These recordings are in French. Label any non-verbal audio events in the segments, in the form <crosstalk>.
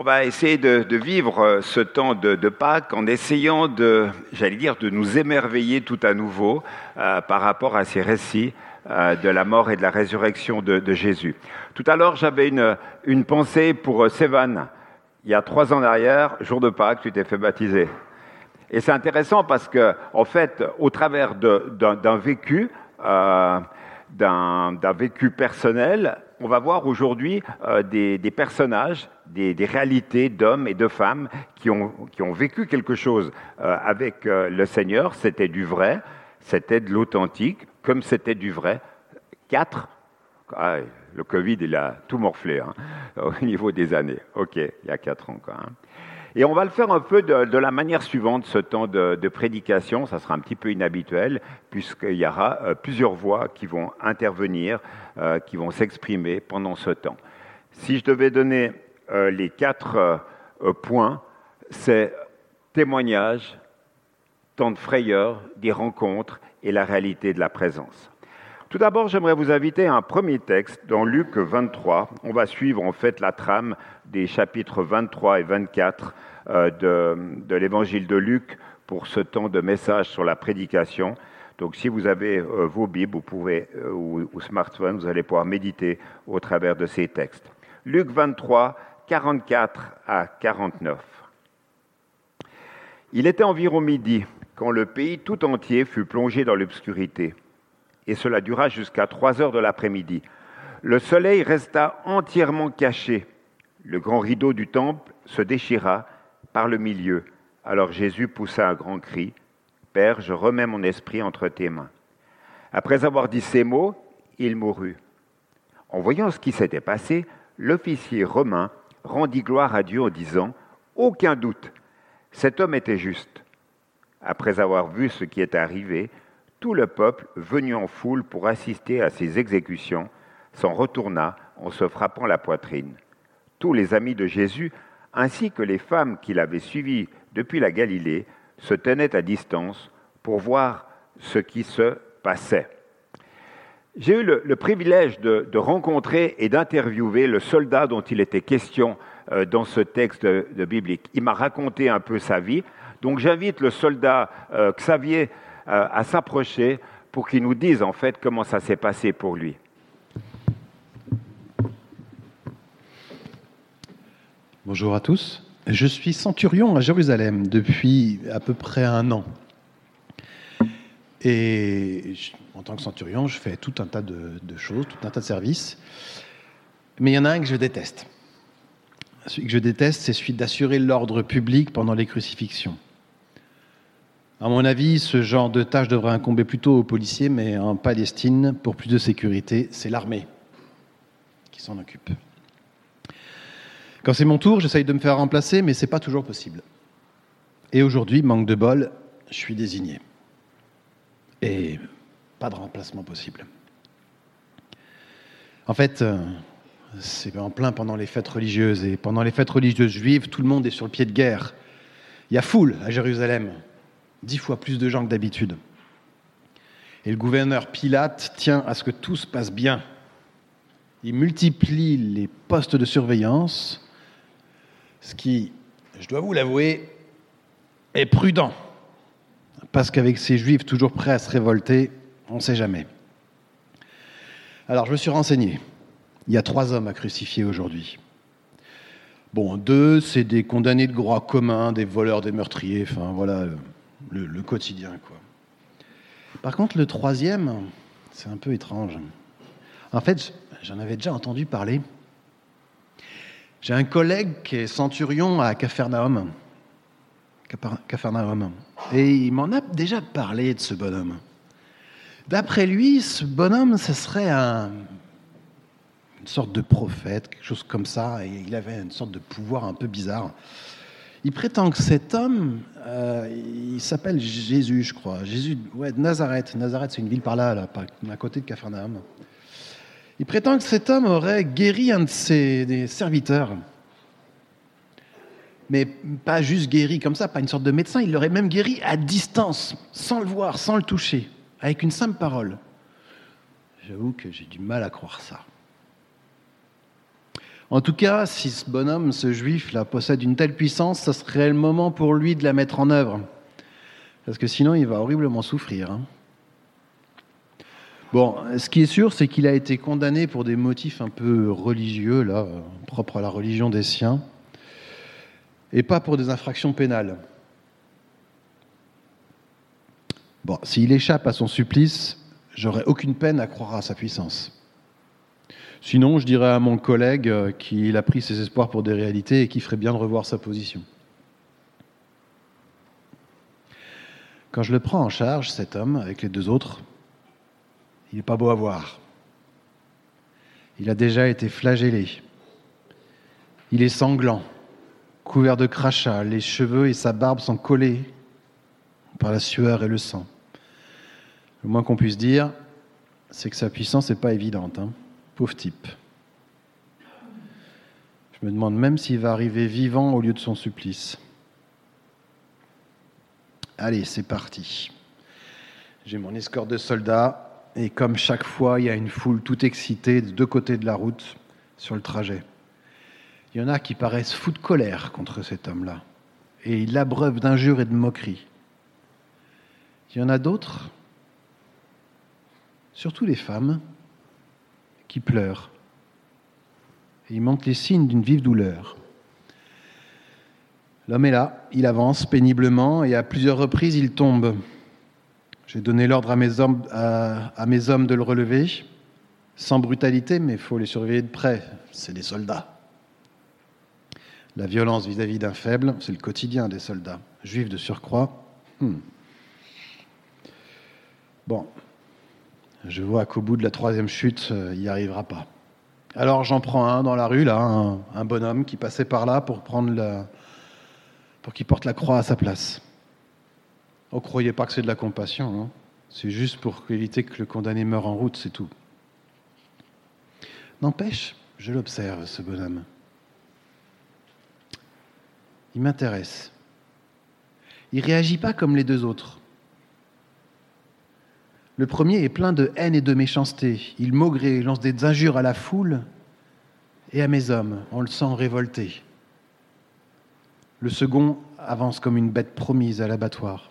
On va essayer de, vivre euh, ce temps de, Pâques en essayant de, j'allais dire, de nous émerveiller tout à nouveau euh, par rapport à ces récits euh, de la mort et de la résurrection de, Jésus. Tout à l'heure, j'avais une, une, pensée pour Sévan. Il y a trois ans derrière, jour de Pâques, tu t'es fait baptiser. Et c'est intéressant parce que, en fait, au travers d'un vécu, d'un vécu personnel, on va voir aujourd'hui des, personnages, des, réalités d'hommes et de femmes qui ont, qui ont vécu quelque chose euh, avec euh, le Seigneur. C'était du vrai, c'était de l'authentique, comme c'était du vrai. Quatre, ah, le Covid, il a tout morflé hein, <laughs> au niveau des années. OK, il y a quatre ans. Quoi, hein. Et on va le faire un peu de, la manière suivante, ce temps de, prédication. Ça sera un petit peu inhabituel, puisqu'il y aura euh, plusieurs voix qui vont intervenir, qui vont s'exprimer pendant ce temps. Si je devais donner euh, les quatre points, c'est témoignage, temps de frayeur, des rencontres et la réalité de la présence. Tout d'abord, j'aimerais vous inviter à un premier texte dans Luc 23. On va suivre en fait la trame des chapitres 23 et 24 euh, de, l'évangile de Luc pour ce temps de message sur la prédication. Donc si vous avez euh, vos Bibles euh, ou, ou smartphone, vous allez pouvoir méditer au travers de ces textes. Luc 23, 44 à 49. Il était environ midi quand le pays tout entier fut plongé dans l'obscurité et cela dura jusqu'à trois heures de l'après-midi. Le soleil resta entièrement caché. Le grand rideau du temple se déchira par le milieu. Alors Jésus poussa un grand cri. Père, je remets mon esprit entre tes mains. Après avoir dit ces mots, il mourut. En voyant ce qui s'était passé, l'officier romain rendit gloire à Dieu en disant Aucun doute, cet homme était juste. Après avoir vu ce qui est arrivé, tout le peuple, venu en foule pour assister à ces exécutions, s'en retourna en se frappant la poitrine. Tous les amis de Jésus, ainsi que les femmes qui l'avaient suivi depuis la Galilée, se tenaient à distance pour voir ce qui se passait. J'ai eu le, privilège de, rencontrer et d'interviewer le soldat dont il était question euh, dans ce texte biblique. Il m'a raconté un peu sa vie. Donc j'invite le soldat euh, Xavier euh, à s'approcher pour qu'il nous dise en fait comment ça s'est passé pour lui. Bonjour à tous. Je suis centurion à Jérusalem depuis à peu près un an. Et en tant que centurion, je fais tout un tas de, de, choses, tout un tas de services. Mais il y en a un que je déteste. Celui que je déteste, c'est celui d'assurer l'ordre public pendant les crucifixions. À mon avis, ce genre de tâche devrait incomber plutôt aux policiers, mais en Palestine, pour plus de sécurité, c'est l'armée qui s'en occupe. Quand c'est mon tour, j'essaye de me faire remplacer, mais ce n'est pas toujours possible. Et aujourd'hui, manque de bol, je suis désigné. Et pas de remplacement possible. En fait, euh, c'est en plein pendant les fêtes religieuses. Et pendant les fêtes religieuses juives, tout le monde est sur le pied de guerre. Il y a foule à Jérusalem dix fois plus de gens que d'habitude. Et le gouverneur Pilate tient à ce que tout se passe bien. Il multiplie les postes de surveillance, ce qui, je dois vous l'avouer, est prudent. Parce qu'avec ces juifs toujours prêts à se révolter, on ne sait jamais. Alors je me suis renseigné. Il y a trois hommes à crucifier aujourd'hui. Bon, deux, c'est des condamnés de droit commun, des voleurs, des meurtriers, enfin voilà, le, quotidien. Quoi. Par contre, le troisième, c'est un peu étrange. En fait, j'en avais déjà entendu parler. J'ai un collègue qui est centurion à Capernaum. Capernaum. Et il m'en a déjà parlé de ce bonhomme. D'après lui, ce bonhomme, ce serait un, une sorte de prophète, quelque chose comme ça, et il avait une sorte de pouvoir un peu bizarre. Il prétend que cet homme, euh, il s'appelle Jésus, je crois. Jésus, ouais, de Nazareth. Nazareth, c'est une ville par là, là, à côté de Capharnaüm. Il prétend que cet homme aurait guéri un de ses serviteurs. Mais pas juste guéri comme ça, pas une sorte de médecin, il l'aurait même guéri à distance, sans le voir, sans le toucher, avec une simple parole. J'avoue que j'ai du mal à croire ça. En tout cas, si ce bonhomme, ce juif là, possède une telle puissance, ce serait le moment pour lui de la mettre en œuvre. Parce que sinon, il va horriblement souffrir. Hein. Bon, ce qui est sûr, c'est qu'il a été condamné pour des motifs un peu religieux, là, propres à la religion des siens, et pas pour des infractions pénales. Bon, s'il échappe à son supplice, j'aurais aucune peine à croire à sa puissance. Sinon, je dirais à mon collègue euh, qu'il a pris ses espoirs pour des réalités et qu'il ferait bien de revoir sa position. Quand je le prends en charge, cet homme, avec les deux autres, il n'est pas beau à voir. Il a déjà été flagellé. Il est sanglant, couvert de crachats, les cheveux et sa barbe sont collés par la sueur et le sang. Le moins qu'on puisse dire, c'est que sa puissance n'est pas évidente. Hein. Pauvre type. Je me demande même s'il va arriver vivant au lieu de son supplice. Allez, c'est parti. J'ai mon escorte de soldats et comme chaque fois, il y a une foule tout excitée de deux côtés de la route sur le trajet. Il y en a qui paraissent fous de colère contre cet homme-là et ils l'abreuvent d'injures et de moqueries. Il y en a d'autres, surtout les femmes, qui pleurent. Et ils montrent les signes d'une vive douleur. L'homme est là, il avance péniblement et à plusieurs reprises il tombe. J'ai donné l'ordre à, à, mes hommes de le relever, sans brutalité, mais il faut les surveiller de près. C'est des soldats. La violence vis-à-vis d'un faible, c'est le quotidien des soldats. Juifs de surcroît. Hmm. Bon, je vois qu'au bout de la troisième chute, euh, il n'y arrivera pas. Alors j'en prends un dans la rue, là, un, bonhomme qui passait par là pour prendre la, pour qu'il porte la croix à sa place. Oh, croyez pas que c'est de la compassion, hein. c'est juste pour éviter que le condamné meure en route, c'est tout. N'empêche, je l'observe, ce bonhomme. Il m'intéresse. Il réagit pas comme les deux autres. Le premier est plein de haine et de méchanceté. Il maugre lance des injures à la foule et à mes hommes. On le sent révolté. Le second avance comme une bête promise à l'abattoir.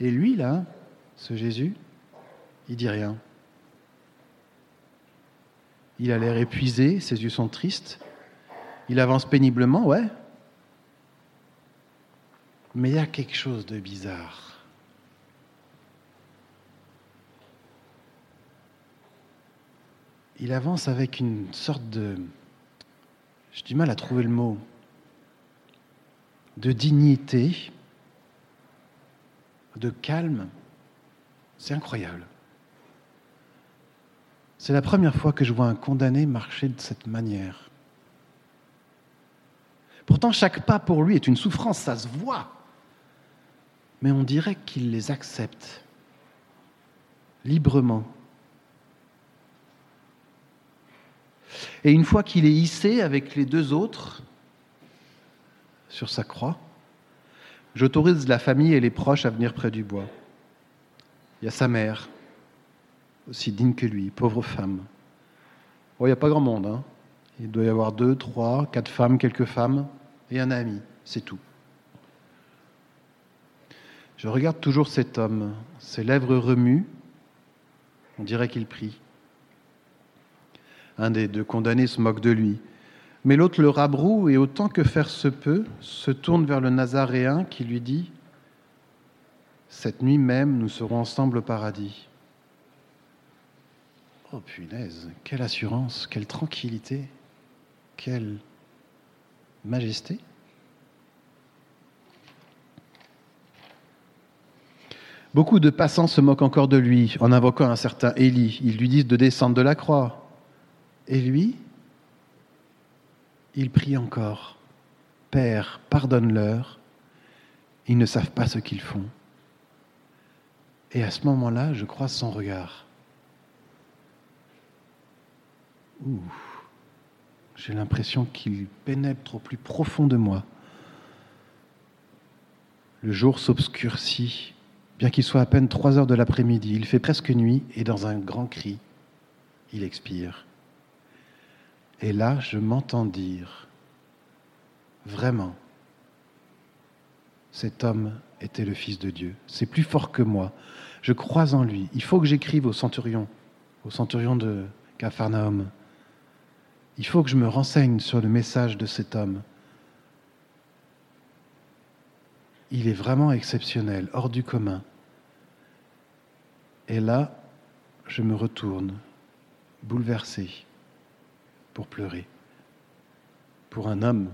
Et lui, là, ce Jésus, il dit rien. Il a l'air épuisé, ses yeux sont tristes. Il avance péniblement, ouais. Mais il y a quelque chose de bizarre. Il avance avec une sorte de... J'ai du mal à trouver le mot. De dignité, de calme. C'est incroyable. C'est la première fois que je vois un condamné marcher de cette manière. Pourtant, chaque pas pour lui est une souffrance, ça se voit. Mais on dirait qu'il les accepte librement. Et une fois qu'il est hissé avec les deux autres sur sa croix, J'autorise la famille et les proches à venir près du bois. Il y a sa mère, aussi digne que lui, pauvre femme. Oh, il n'y a pas grand monde. Hein. Il doit y avoir deux, trois, quatre femmes, quelques femmes, et un ami, c'est tout. Je regarde toujours cet homme, ses lèvres remuent, on dirait qu'il prie. Un des deux condamnés se moque de lui. Mais l'autre le rabroue et autant que faire se peut, se tourne vers le Nazaréen qui lui dit Cette nuit même, nous serons ensemble au paradis. Oh punaise, quelle assurance, quelle tranquillité, quelle majesté. Beaucoup de passants se moquent encore de lui en invoquant un certain Élie. Ils lui disent de descendre de la croix. Et lui, il prie encore. Père, pardonne-leur, ils ne savent pas ce qu'ils font. Et à ce moment-là, je croise son regard. Ouh, j'ai l'impression qu'il pénètre au plus profond de moi. Le jour s'obscurcit, bien qu'il soit à peine trois heures de l'après-midi. Il fait presque nuit et dans un grand cri, il expire. Et là, je m'entends dire, vraiment, cet homme était le Fils de Dieu. C'est plus fort que moi. Je crois en lui. Il faut que j'écrive au centurion, au centurion de Capharnaüm. Il faut que je me renseigne sur le message de cet homme. Il est vraiment exceptionnel, hors du commun. Et là, je me retourne, bouleversé, pour pleurer. Pour un homme,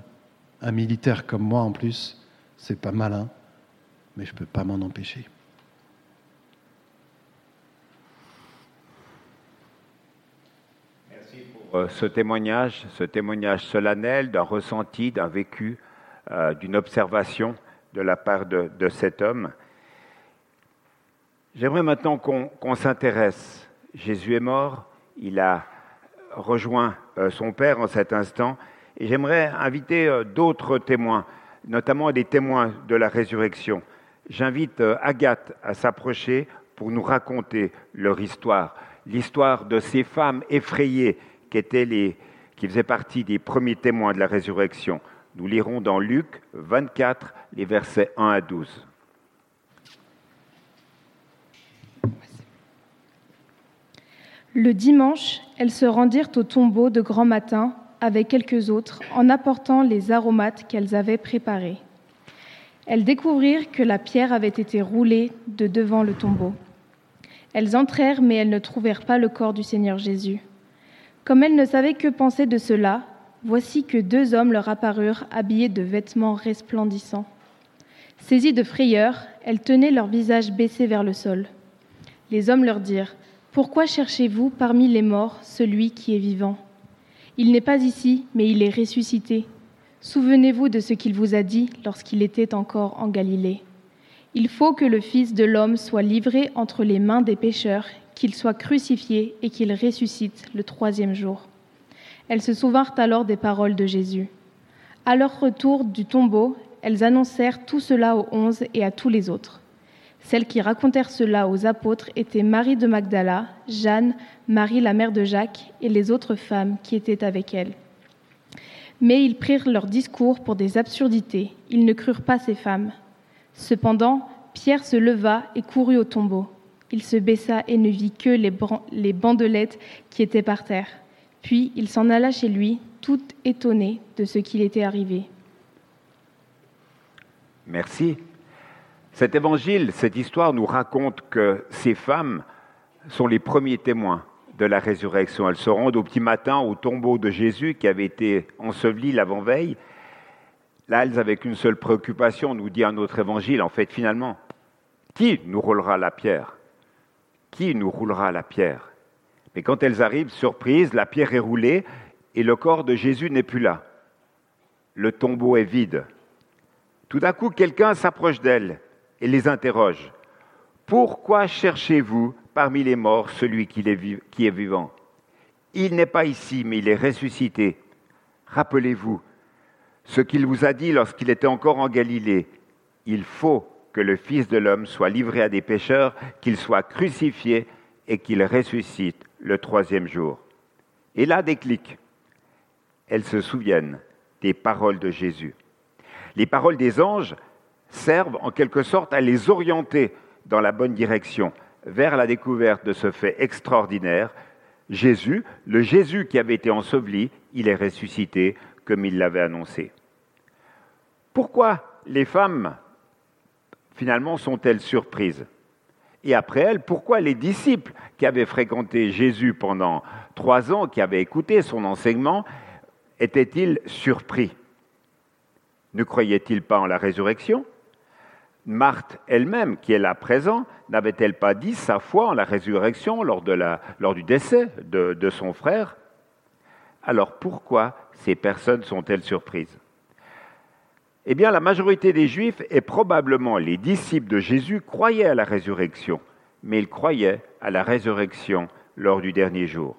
un militaire comme moi en plus, c'est pas malin, mais je ne peux pas m'en empêcher. Merci pour euh, ce témoignage, ce témoignage solennel d'un ressenti, d'un vécu, euh, d'une observation de la part de, cet homme. J'aimerais maintenant qu'on s'intéresse. Jésus est mort, il a rejoint euh, son Père en cet instant, et j'aimerais inviter d'autres témoins notamment des témoins de la résurrection. J'invite euh, Agathe à s'approcher pour nous raconter leur histoire, l'histoire de ces femmes effrayées qui, étaient les, qui faisaient partie des premiers témoins de la résurrection. Nous lirons dans Luc 24 les versets 1 à 12. Le dimanche, elles se rendirent au tombeau de grand matin avec quelques autres en apportant les aromates qu'elles avaient préparés. Elles découvrirent que la pierre avait été roulée de devant le tombeau. Elles entrèrent, mais elles ne trouvèrent pas le corps du Seigneur Jésus. Comme elles ne savaient que penser de cela, voici que deux hommes leur apparurent habillés de vêtements resplendissants. Saisies de frayeur, elles tenaient leur visage baissé vers le sol. Les hommes leur dirent Pourquoi cherchez-vous parmi les morts celui qui est vivant? Il n'est pas ici, mais il est ressuscité. Souvenez-vous de ce qu'il vous a dit lorsqu'il était encore en Galilée. Il faut que le Fils de l'homme soit livré entre les mains des pécheurs, qu'il soit crucifié et qu'il ressuscite le troisième jour. Elles se souvinrent alors des paroles de Jésus. À leur retour du tombeau, elles annoncèrent tout cela aux onze et à tous les autres. Celles qui racontèrent cela aux apôtres étaient Marie de Magdala, Jeanne, Marie la mère de Jacques et les autres femmes qui étaient avec elle. Mais ils prirent leur discours pour des absurdités, ils ne crurent pas ces femmes. Cependant, Pierre se leva et courut au tombeau. Il se baissa et ne vit que les bandelettes qui étaient par terre. Puis il s'en alla chez lui, tout étonné de ce qu'il était arrivé. Merci. Cet évangile, cette histoire nous raconte que ces femmes sont les premiers témoins de la résurrection. Elles se rendent au petit matin au tombeau de Jésus qui avait été enseveli l'avant-veille. Là, elles avaient qu'une seule préoccupation, nous dit un autre évangile, en fait, finalement. Qui nous roulera la pierre? Qui nous roulera la pierre? Mais quand elles arrivent, surprise, la pierre est roulée et le corps de Jésus n'est plus là. Le tombeau est vide. Tout d'un coup, quelqu'un s'approche d'elles et les interroge. Pourquoi cherchez-vous parmi les morts celui qui est vivant? Il n'est pas ici, mais il est ressuscité. Rappelez-vous ce qu'il vous a dit lorsqu'il était encore en Galilée. Il faut que le Fils de l'homme soit livré à des pécheurs, qu'il soit crucifié et qu'il ressuscite le troisième jour. Et là, déclic. Elles se souviennent des paroles de Jésus. Les paroles des anges servent en quelque sorte à les orienter dans la bonne direction, vers la découverte de ce fait extraordinaire. Jésus, le Jésus qui avait été enseveli, il est ressuscité comme il l'avait annoncé. Pourquoi les femmes, finalement, sont-elles surprises? Et après elles, pourquoi les disciples qui avaient fréquenté Jésus pendant trois ans, qui avaient écouté son enseignement, étaient-ils surpris? Ne croyaient-ils pas en la résurrection? Marthe elle-même, qui est là présent, n'avait-elle pas dit sa foi en la résurrection lors, du décès de, de son frère? Alors pourquoi ces personnes sont-elles surprises? Eh bien, la majorité des Juifs et probablement les disciples de Jésus croyaient à la résurrection, mais ils croyaient à la résurrection lors du dernier jour.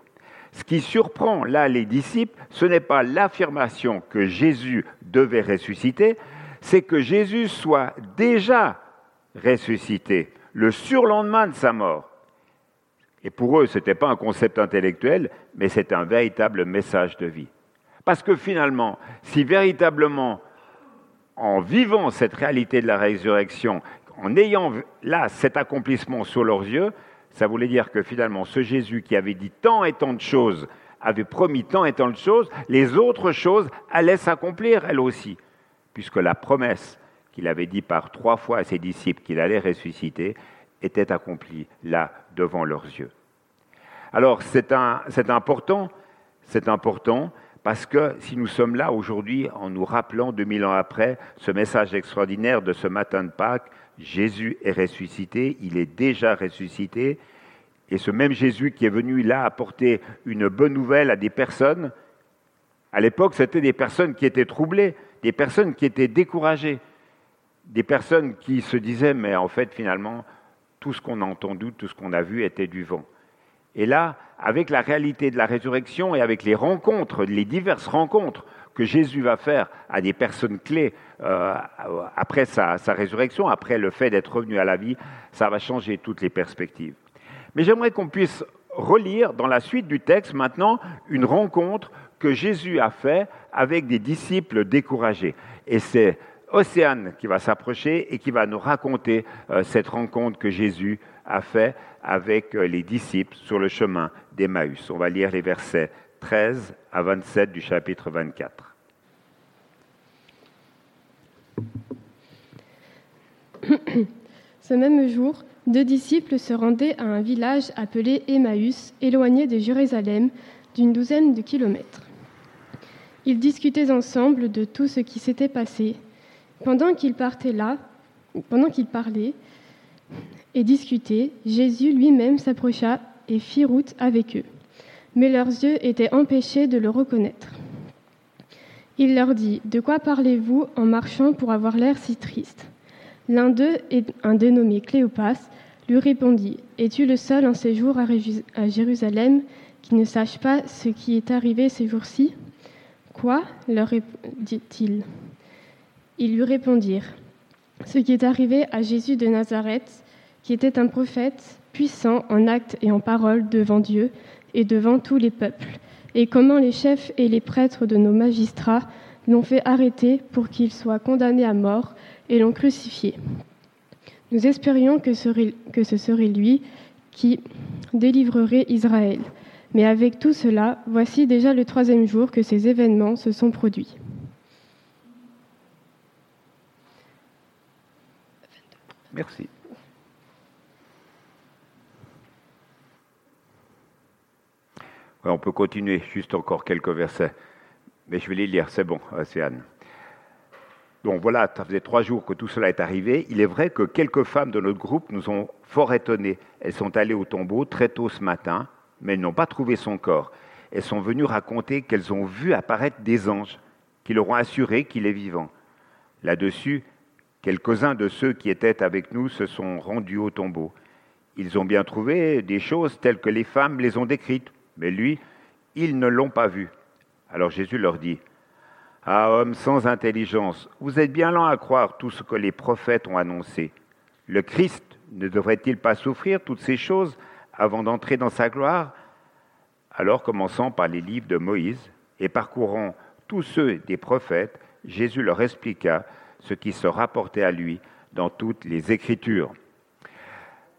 Ce qui surprend là les disciples, ce n'est pas l'affirmation que Jésus devait ressusciter, c'est que Jésus soit déjà ressuscité le surlendemain de sa mort. Et pour eux, ce n'était pas un concept intellectuel, mais c'est un véritable message de vie. Parce que finalement, si véritablement, en vivant cette réalité de la résurrection, en ayant là cet accomplissement sous leurs yeux, ça voulait dire que finalement, ce Jésus qui avait dit tant et tant de choses, avait promis tant et tant de choses, les autres choses allaient s'accomplir elles aussi, puisque la promesse qu'il avait dit par trois fois à ses disciples qu'il allait ressusciter était accomplie là devant leurs yeux. Alors c'est important, c'est important parce que si nous sommes là aujourd'hui en nous rappelant 2000 ans après ce message extraordinaire de ce matin de Pâques, Jésus est ressuscité, il est déjà ressuscité, et ce même Jésus qui est venu là apporter une bonne nouvelle à des personnes, à l'époque c'était des personnes qui étaient troublées, des personnes qui étaient découragées, des personnes qui se disaient mais en fait finalement tout ce qu'on a entendu, tout ce qu'on a vu était du vent. Et là, avec la réalité de la résurrection et avec les rencontres, les diverses rencontres que Jésus va faire à des personnes clés euh, après sa, résurrection, après le fait d'être revenu à la vie, ça va changer toutes les perspectives. Mais j'aimerais qu'on puisse relire dans la suite du texte maintenant une rencontre que Jésus a faite avec des disciples découragés. Et c'est Océane qui va s'approcher et qui va nous raconter euh, cette rencontre que Jésus a faite avec euh, les disciples sur le chemin d'Emmaüs. On va lire les versets 13 à 27 du chapitre 24. <coughs> Ce même jour, deux disciples se rendaient à un village appelé Emmaüs, éloigné de Jérusalem d'une douzaine de kilomètres. Ils discutaient ensemble de tout ce qui s'était passé. Pendant qu'ils partaient là, pendant qu'ils parlaient et discutaient, Jésus lui-même s'approcha et fit route avec eux. Mais leurs yeux étaient empêchés de le reconnaître. Il leur dit De quoi parlez-vous en marchant pour avoir l'air si triste? L'un d'eux, un dénommé Cléopas, lui répondit Es-tu le seul en séjour à Jérusalem qui ne sache pas ce qui est arrivé ces jours-ci? Quoi leur dit-il. Ils lui répondirent Ce qui est arrivé à Jésus de Nazareth, qui était un prophète puissant en actes et en paroles devant Dieu et devant tous les peuples, et comment les chefs et les prêtres de nos magistrats l'ont fait arrêter pour qu'il soit condamné à mort et l'ont crucifié. Nous espérions que, que ce serait lui qui délivrerait Israël. Mais avec tout cela, voici déjà le troisième jour que ces événements se sont produits. Merci. On peut continuer, juste encore quelques versets, mais je vais les lire, c'est bon, c'est Anne. Donc voilà, ça faisait trois jours que tout cela est arrivé. Il est vrai que quelques femmes de notre groupe nous ont fort étonnés. Elles sont allées au tombeau très tôt ce matin, mais elles n'ont pas trouvé son corps. Elles sont venues raconter qu'elles ont vu apparaître des anges qui leur ont assuré qu'il est vivant. Là-dessus, quelques-uns de ceux qui étaient avec nous se sont rendus au tombeau. Ils ont bien trouvé des choses telles que les femmes les ont décrites, mais lui, ils ne l'ont pas vu. Alors Jésus leur dit, ah, homme sans intelligence, vous êtes bien lent à croire tout ce que les prophètes ont annoncé. Le Christ ne devrait-il pas souffrir toutes ces choses avant d'entrer dans sa gloire? Alors, commençant par les livres de Moïse et parcourant tous ceux des prophètes, Jésus leur expliqua ce qui se rapportait à lui dans toutes les Écritures.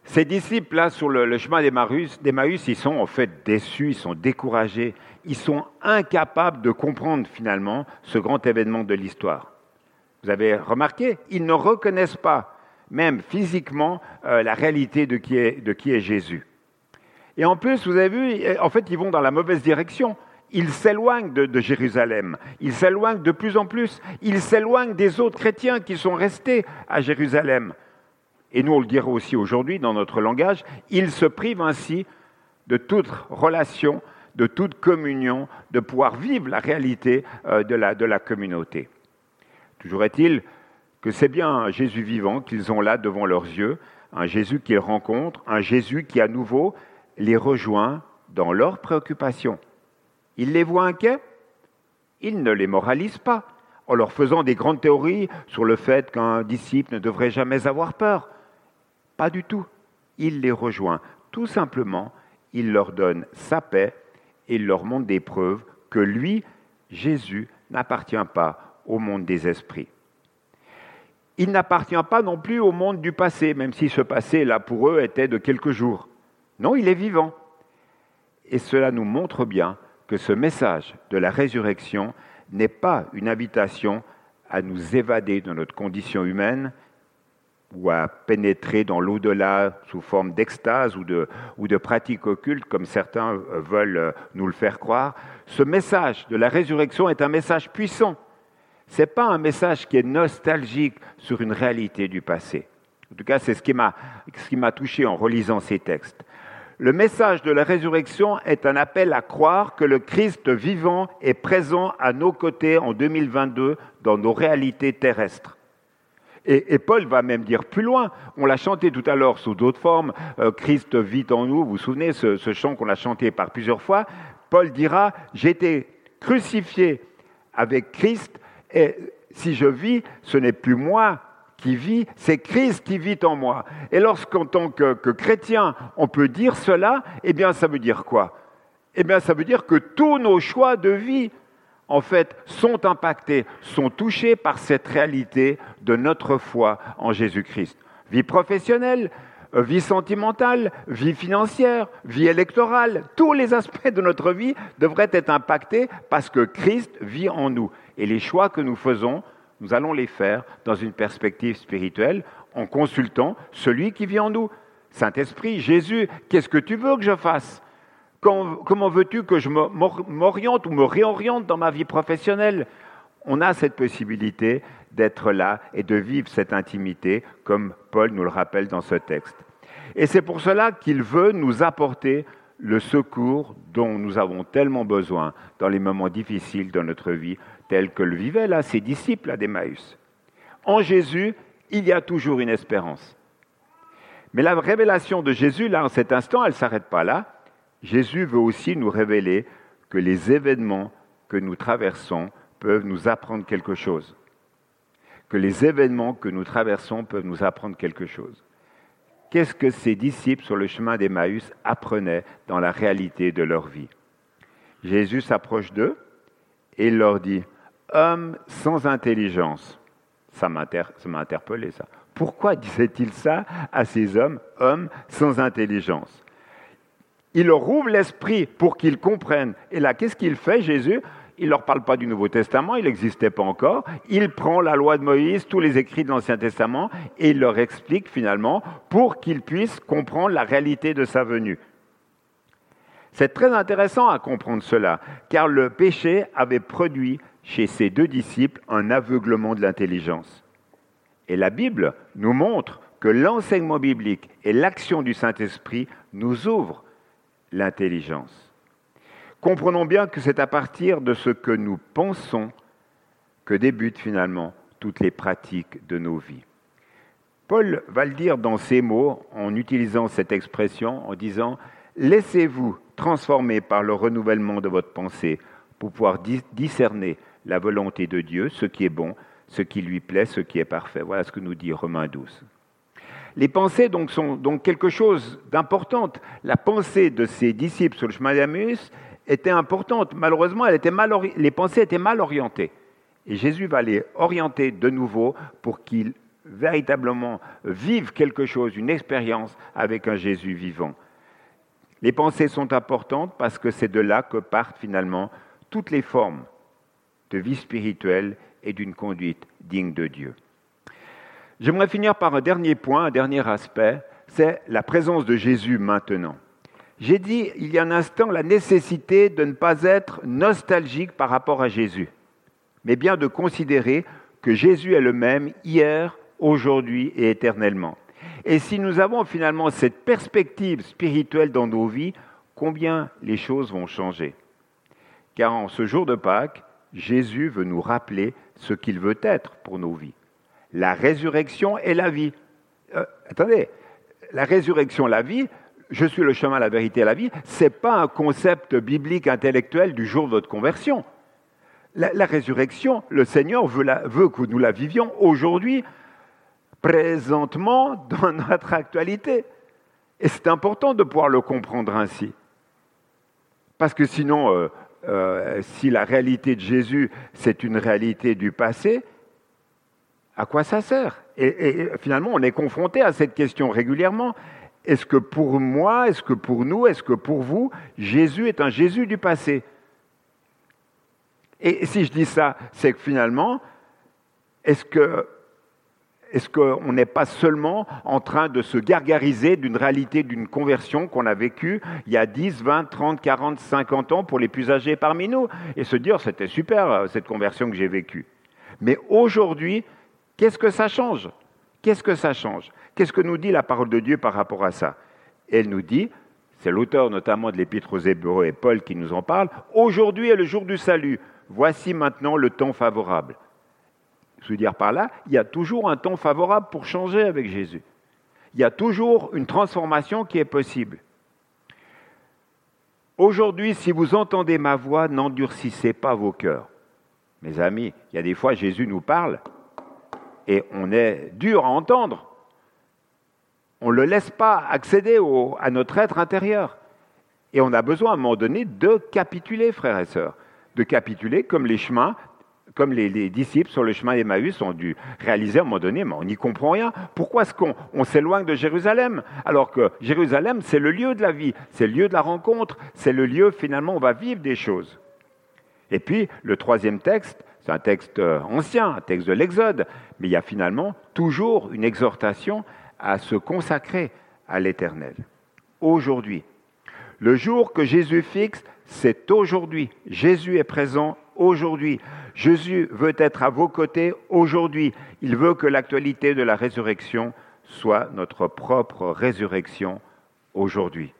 Ces disciples, là, sur le, chemin d'Emmaüs, ils sont en fait déçus, ils sont découragés, ils sont incapables de comprendre finalement ce grand événement de l'histoire. Vous avez remarqué, ils ne reconnaissent pas, même physiquement, euh, la réalité de qui, est, Jésus. Et en plus, vous avez vu, en fait, ils vont dans la mauvaise direction. Ils s'éloignent de, Jérusalem, ils s'éloignent de plus en plus, ils s'éloignent des autres chrétiens qui sont restés à Jérusalem et nous on le dira aussi aujourd'hui dans notre langage, il se prive ainsi de toute relation, de toute communion, de pouvoir vivre la réalité euh, de la, de la communauté. Toujours est-il que c'est bien un Jésus vivant qu'ils ont là devant leurs yeux, un Jésus qu'ils rencontrent, un Jésus qui à nouveau les rejoint dans leurs préoccupations. Ils les voient inquiets, ils ne les moralisent pas en leur faisant des grandes théories sur le fait qu'un disciple ne devrait jamais avoir peur. Pas du tout. Il les rejoint. Tout simplement, il leur donne sa paix et il leur montre des preuves que lui, Jésus, n'appartient pas au monde des esprits. Il n'appartient pas non plus au monde du passé, même si ce passé, là, pour eux, était de quelques jours. Non, il est vivant. Et cela nous montre bien que ce message de la résurrection n'est pas une invitation à nous évader de notre condition humaine ou à pénétrer dans l'au-delà sous forme d'extase ou de, pratique occulte, comme certains veulent nous le faire croire. Ce message de la résurrection est un message puissant. Ce n'est pas un message qui est nostalgique sur une réalité du passé. En tout cas, c'est ce qui m'a touché en relisant ces textes. Le message de la résurrection est un appel à croire que le Christ vivant est présent à nos côtés en 2022 dans nos réalités terrestres. Et, Paul va même dire plus loin, on l'a chanté tout à l'heure sous d'autres formes, euh, Christ vit en nous, vous vous souvenez ce, chant qu'on a chanté par plusieurs fois, Paul dira, j'ai été crucifié avec Christ, et si je vis, ce n'est plus moi qui vit, c'est Christ qui vit en moi. Et lorsqu'en tant que, chrétien, on peut dire cela, eh bien, ça veut dire quoi? Eh bien, ça veut dire que tous nos choix de vie, en fait, sont impactés, sont touchés par cette réalité de notre foi en Jésus-Christ. Vie professionnelle, euh, vie sentimentale, vie financière, vie électorale, tous les aspects de notre vie devraient être impactés parce que Christ vit en nous. Et les choix que nous faisons nous allons les faire dans une perspective spirituelle en consultant celui qui vit en nous. Saint-Esprit, Jésus, qu'est-ce que tu veux que je fasse? Comment veux-tu que je m'oriente ou me réoriente dans ma vie professionnelle? On a cette possibilité d'être là et de vivre cette intimité, comme Paul nous le rappelle dans ce texte. Et c'est pour cela qu'il veut nous apporter le secours dont nous avons tellement besoin dans les moments difficiles de notre vie, tel que le vivaient là ses disciples à d'Emmaüs. En Jésus, il y a toujours une espérance. Mais la révélation de Jésus, là, en cet instant, elle ne s'arrête pas là. Jésus veut aussi nous révéler que les événements que nous traversons peuvent nous apprendre quelque chose. Que les événements que nous traversons peuvent nous apprendre quelque chose. Qu'est-ce que ces disciples sur le chemin d'Emmaüs apprenaient dans la réalité de leur vie? Jésus s'approche d'eux et il leur dit Homme sans intelligence. Ça m'a interpellé, ça. Pourquoi disait-il ça à ces hommes, hommes sans intelligence? Il leur ouvre l'esprit pour qu'ils comprennent. Et là, qu'est-ce qu'il fait, Jésus? Il ne leur parle pas du Nouveau Testament, il n'existait pas encore. Il prend la loi de Moïse, tous les écrits de l'Ancien Testament, et il leur explique finalement pour qu'ils puissent comprendre la réalité de sa venue. C'est très intéressant à comprendre cela, car le péché avait produit chez ces deux disciples un aveuglement de l'intelligence. Et la Bible nous montre que l'enseignement biblique et l'action du Saint-Esprit nous ouvrent l'intelligence. Comprenons bien que c'est à partir de ce que nous pensons que débutent finalement toutes les pratiques de nos vies. Paul va le dire dans ces mots en utilisant cette expression en disant Laissez-vous transformer par le renouvellement de votre pensée pour pouvoir discerner la volonté de Dieu, ce qui est bon, ce qui lui plaît, ce qui est parfait. Voilà ce que nous dit Romains 12. Les pensées sont donc quelque chose d'important. La pensée de ses disciples sur le chemin d'Amus était importante. Malheureusement, les pensées étaient mal orientées. Et Jésus va les orienter de nouveau pour qu'ils véritablement vivent quelque chose, une expérience avec un Jésus vivant. Les pensées sont importantes parce que c'est de là que partent finalement toutes les formes de vie spirituelle et d'une conduite digne de Dieu. J'aimerais finir par un dernier point, un dernier aspect, c'est la présence de Jésus maintenant. J'ai dit il y a un instant la nécessité de ne pas être nostalgique par rapport à Jésus, mais bien de considérer que Jésus est le même hier, aujourd'hui et éternellement. Et si nous avons finalement cette perspective spirituelle dans nos vies, combien les choses vont changer. Car en ce jour de Pâques, Jésus veut nous rappeler ce qu'il veut être pour nos vies. La résurrection et la vie. Euh, attendez, la résurrection, la vie, je suis le chemin, la vérité et la vie, ce n'est pas un concept biblique intellectuel du jour de votre conversion. La, résurrection, le Seigneur veut, que nous la vivions aujourd'hui présentement dans <laughs> notre actualité. Et c'est important de pouvoir le comprendre ainsi. Parce que sinon, euh, euh, si la réalité de Jésus, c'est une réalité du passé, à quoi ça sert? Et, finalement, on est confronté à cette question régulièrement. Est-ce que pour moi, est-ce que pour nous, est-ce que pour vous, Jésus est un Jésus du passé? Et si je dis ça, c'est que finalement, est-ce que est-ce qu'on n'est pas seulement en train de se gargariser d'une réalité, d'une conversion qu'on a vécue il y a 10, 20, 30, 40, 50 ans pour les plus âgés parmi nous et se dire c'était super euh, cette conversion que j'ai vécue. Mais aujourd'hui, qu'est-ce que ça change? Qu'est-ce que ça change? Qu'est-ce que nous dit la parole de Dieu par rapport à ça? Elle nous dit, c'est l'auteur notamment de l'Épître aux Hébreux et Paul qui nous en parle, aujourd'hui est le jour du salut, voici maintenant le temps favorable. Je veux dire par là, il y a toujours un temps favorable pour changer avec Jésus. Il y a toujours une transformation qui est possible. Aujourd'hui, si vous entendez ma voix, n'endurcissez pas vos cœurs. Mes amis, il y a des fois Jésus nous parle et on est dur à entendre. On ne le laisse pas accéder à notre être intérieur. Et on a besoin à un moment donné de capituler, frères et sœurs, de capituler comme les chemins comme les, disciples sur le chemin d'Emmaüs ont dû réaliser à un moment donné, mais on n'y comprend rien. Pourquoi est-ce qu'on s'éloigne de Jérusalem Alors que Jérusalem, c'est le lieu de la vie, c'est le lieu de la rencontre, c'est le lieu finalement où on va vivre des choses? Et puis, le troisième texte, c'est un texte euh, ancien, un texte de l'Exode, mais il y a finalement toujours une exhortation à se consacrer à l'Éternel. Aujourd'hui. Le jour que Jésus fixe, c'est aujourd'hui. Jésus est présent aujourd'hui. Jésus veut être à vos côtés aujourd'hui. Il veut que l'actualité de la résurrection soit notre propre résurrection aujourd'hui.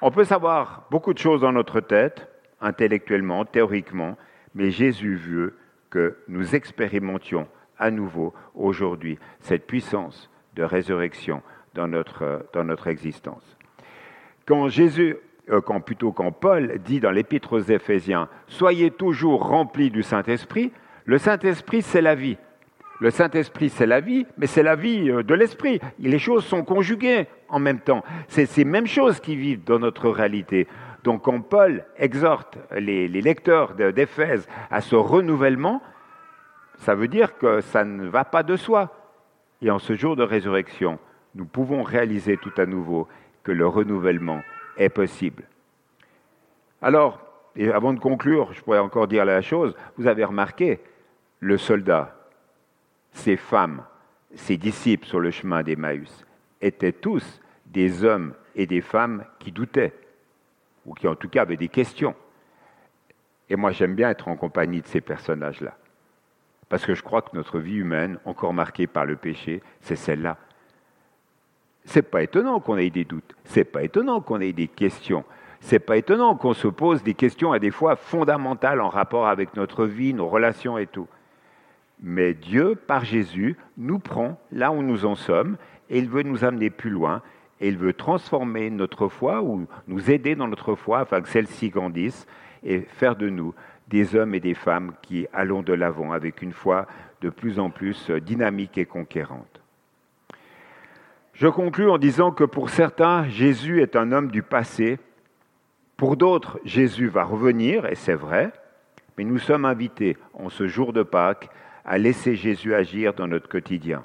On peut savoir beaucoup de choses dans notre tête, intellectuellement, théoriquement, mais Jésus veut que nous expérimentions à nouveau aujourd'hui cette puissance de résurrection dans notre, existence. Quand Jésus euh, quand, plutôt quand Paul dit dans l'Épître aux Éphésiens, Soyez toujours remplis du Saint-Esprit, le Saint-Esprit, c'est la vie. Le Saint-Esprit, c'est la vie, mais c'est la vie euh, de l'Esprit. Les choses sont conjuguées en même temps. C'est ces mêmes choses qui vivent dans notre réalité. Donc quand Paul exhorte les, lecteurs d'Éphèse à ce renouvellement, ça veut dire que ça ne va pas de soi. Et en ce jour de résurrection, nous pouvons réaliser tout à nouveau que le renouvellement est possible. Alors, avant de conclure, je pourrais encore dire la chose, vous avez remarqué, le soldat, ses femmes, ses disciples sur le chemin d'Emmaüs étaient tous des hommes et des femmes qui doutaient, ou qui en tout cas avaient des questions. Et moi j'aime bien être en compagnie de ces personnages-là, parce que je crois que notre vie humaine, encore marquée par le péché, c'est celle-là. C'est pas étonnant qu'on ait des doutes, c'est pas étonnant qu'on ait des questions, c'est pas étonnant qu'on se pose des questions à des fois fondamentales en rapport avec notre vie, nos relations et tout. Mais Dieu, par Jésus, nous prend là où nous en sommes et il veut nous amener plus loin et il veut transformer notre foi ou nous aider dans notre foi afin que celle-ci grandisse et faire de nous des hommes et des femmes qui allons de l'avant avec une foi de plus en plus dynamique et conquérante. Je conclus en disant que pour certains, Jésus est un homme du passé. Pour d'autres, Jésus va revenir, et c'est vrai, mais nous sommes invités en ce jour de Pâques à laisser Jésus agir dans notre quotidien.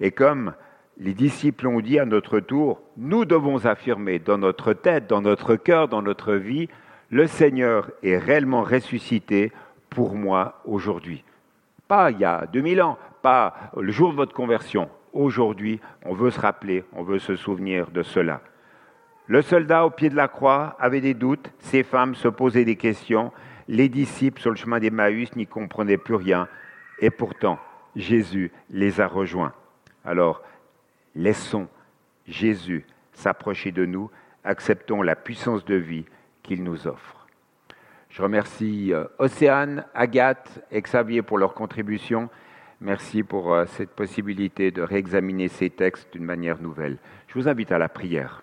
Et comme les disciples ont dit à notre tour, nous devons affirmer dans notre tête, dans notre cœur, dans notre vie, le Seigneur est réellement ressuscité pour moi aujourd'hui. Pas il y a 2000 ans, pas le jour de votre conversion, aujourd'hui, on veut se rappeler, on veut se souvenir de cela. Le soldat au pied de la croix avait des doutes, ces femmes se posaient des questions, les disciples sur le chemin d'Emmaüs n'y comprenaient plus rien, et pourtant Jésus les a rejoints. Alors, laissons Jésus s'approcher de nous, acceptons la puissance de vie qu'il nous offre. Je remercie euh, Océane, Agathe et Xavier pour leur contribution. Merci pour euh, cette possibilité de réexaminer ces textes d'une manière nouvelle. Je vous invite à la prière.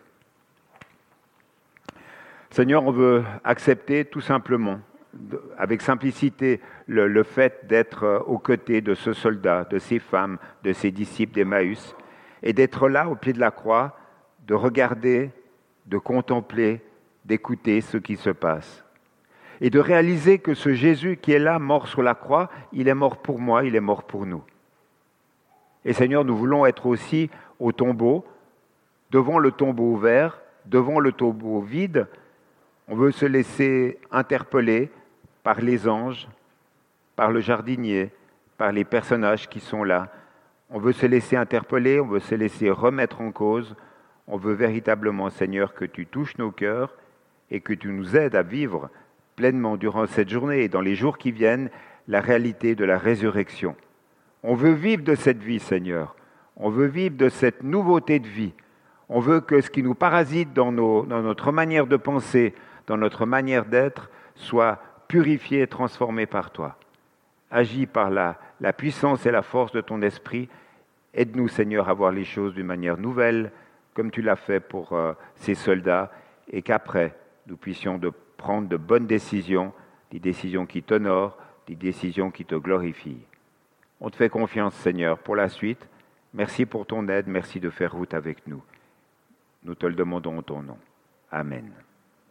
Seigneur, on veut accepter tout simplement, avec simplicité, le, fait d'être euh, aux côtés de ce soldat, de ces femmes, de ces disciples d'Emmaüs, et d'être là au pied de la croix, de regarder, de contempler, d'écouter ce qui se passe et de réaliser que ce Jésus qui est là, mort sur la croix, il est mort pour moi, il est mort pour nous. Et Seigneur, nous voulons être aussi au tombeau, devant le tombeau ouvert, devant le tombeau vide. On veut se laisser interpeller par les anges, par le jardinier, par les personnages qui sont là. On veut se laisser interpeller, on veut se laisser remettre en cause. On veut véritablement, Seigneur, que tu touches nos cœurs et que tu nous aides à vivre pleinement durant cette journée et dans les jours qui viennent la réalité de la résurrection. On veut vivre de cette vie, Seigneur. On veut vivre de cette nouveauté de vie. On veut que ce qui nous parasite dans, notre manière de penser, dans notre manière d'être, soit purifié et transformé par toi. Agis par la, puissance et la force de ton esprit. Aide-nous, Seigneur, à voir les choses d'une manière nouvelle, comme tu l'as fait pour euh, ces soldats, et qu'après, nous puissions prendre de bonnes décisions, des décisions qui t'honorent, des décisions qui te glorifient. On te fait confiance, Seigneur, pour la suite. Merci pour ton aide, merci de faire route avec nous. Nous te le demandons en ton nom. Amen.